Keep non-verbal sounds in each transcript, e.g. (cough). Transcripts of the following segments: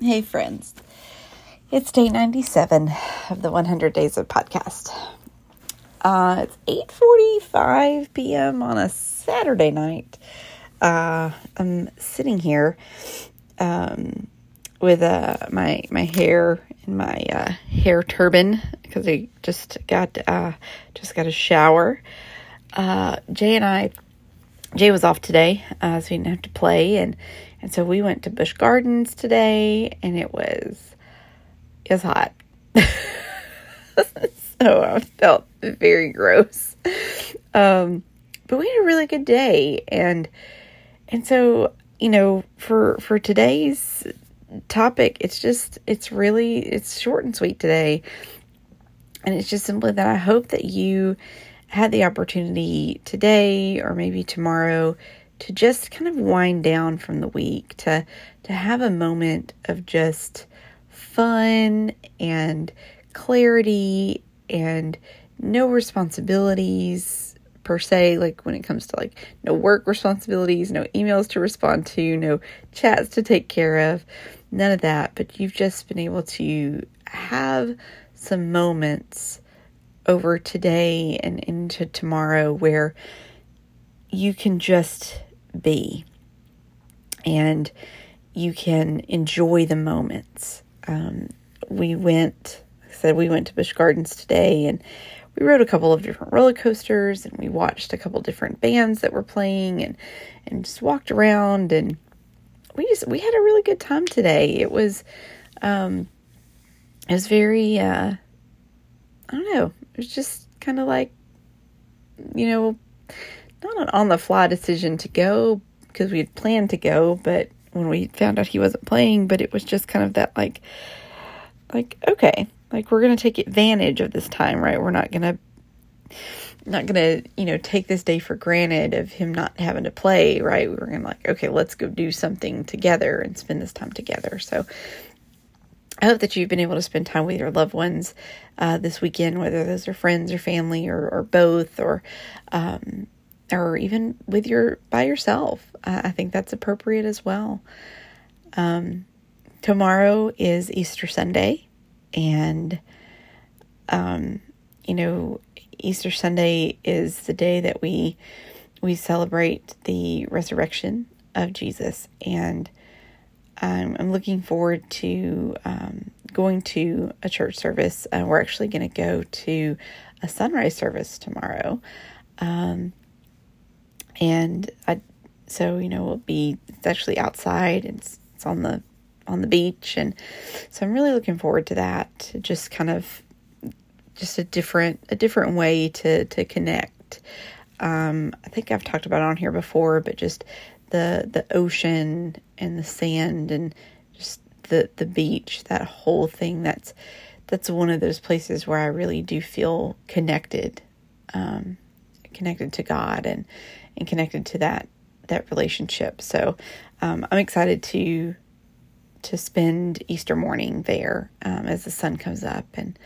Hey, friends. It's day 97 of the 100 Days of Podcast. Uh, it's 8.45 p.m. on a Saturday night. Uh, I'm sitting here um, with uh, my my hair in my uh, hair turban because I just got uh, just got a shower. Uh, Jay and I Jay was off today, uh, so he didn't have to play, and and so we went to Busch Gardens today, and it was it was hot, (laughs) so I felt very gross. Um, but we had a really good day, and and so you know for for today's topic, it's just it's really it's short and sweet today, and it's just simply that I hope that you had the opportunity today or maybe tomorrow to just kind of wind down from the week to to have a moment of just fun and clarity and no responsibilities per se like when it comes to like no work responsibilities no emails to respond to no chats to take care of none of that. But you've just been able to have some moments over today and into tomorrow where you can just be and you can enjoy the moments. Um, we went, like I said, we went to Busch Gardens today and we rode a couple of different roller coasters and we watched a couple different bands that were playing and, and just walked around and we just, we had a really good time today. It was, um, it was very, uh, I don't know, it was just kind of like, you know, not an on the fly decision to go because we had planned to go, but when we found out he wasn't playing, but it was just kind of that like, like, okay, like we're to take advantage of this time, right? We're not to, not to, you know, take this day for granted of him not having to play, right? We were to like, okay, let's go do something together and spend this time together. So I hope that you've been able to spend time with your loved ones uh, this weekend, whether those are friends or family or, or both, or um, or even with your by yourself. I think that's appropriate as well. Um, tomorrow is Easter Sunday, and um, you know, Easter Sunday is the day that we we celebrate the resurrection of Jesus, and um, I'm looking forward to um, going to a church service. Uh, we're actually going to go to a sunrise service tomorrow. Um, and I, so, you know, we'll be, it's actually outside it's, it's on the, on the beach. And so I'm really looking forward to that. Just kind of, just a different, a different way to, to connect. Um, I think I've talked about on here before, but just the the ocean and the sand and just the the beach, that whole thing. That's that's one of those places where I really do feel connected, um, connected to God and and connected to that that relationship. So um, I'm excited to to spend Easter morning there um, as the sun comes up and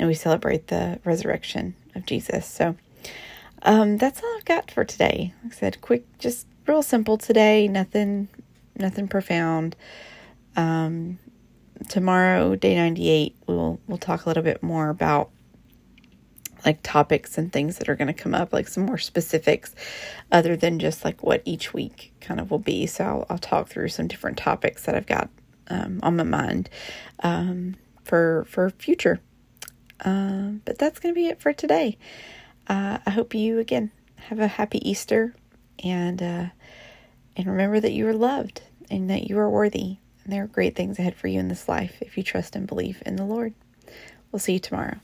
and we celebrate the resurrection of Jesus. So um, that's all I've got for today. Like I said, quick, just real simple today. Nothing, nothing profound. Um, tomorrow, day ninety eight, we'll we'll talk a little bit more about like topics and things that are going to come up, like some more specifics, other than just like what each week kind of will be. So I'll, I'll talk through some different topics that I've got um, on my mind um, for for future. Um, but that's going to be it for today. Uh, I hope you again have a happy Easter and uh, and remember that you are loved and that you are worthy. And there are great things ahead for you in this life if you trust and believe in the Lord. We'll see you tomorrow.